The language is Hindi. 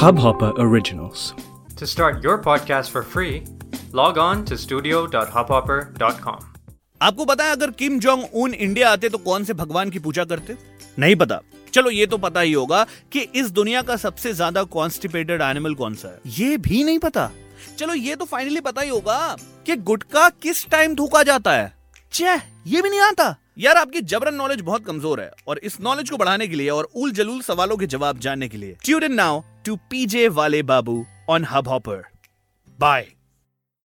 Hubhopper Originals. To start your podcast for free, log on to studio.hubhopper.com. आपको पता है अगर किम जोंग उन इंडिया आते तो कौन से भगवान की पूजा करते? नहीं पता। चलो ये तो पता ही होगा कि इस दुनिया का सबसे ज़्यादा कॉन्स्टिपेटेड एनिमल कौन सा है। ये भी नहीं पता। चलो ये तो फाइनली पता ही होगा कि गुटका किस टाइम थूका जाता है। चह ये भी नहीं आता। यार आपकी जबरन नॉलेज बहुत कमज़ोर है और इस नॉलेज को बढ़ाने के लिए और उल जलूल सवालों के जवाब जानने के लिए। Tune in now to PJ Wale Babu on Hubhopper. Bye.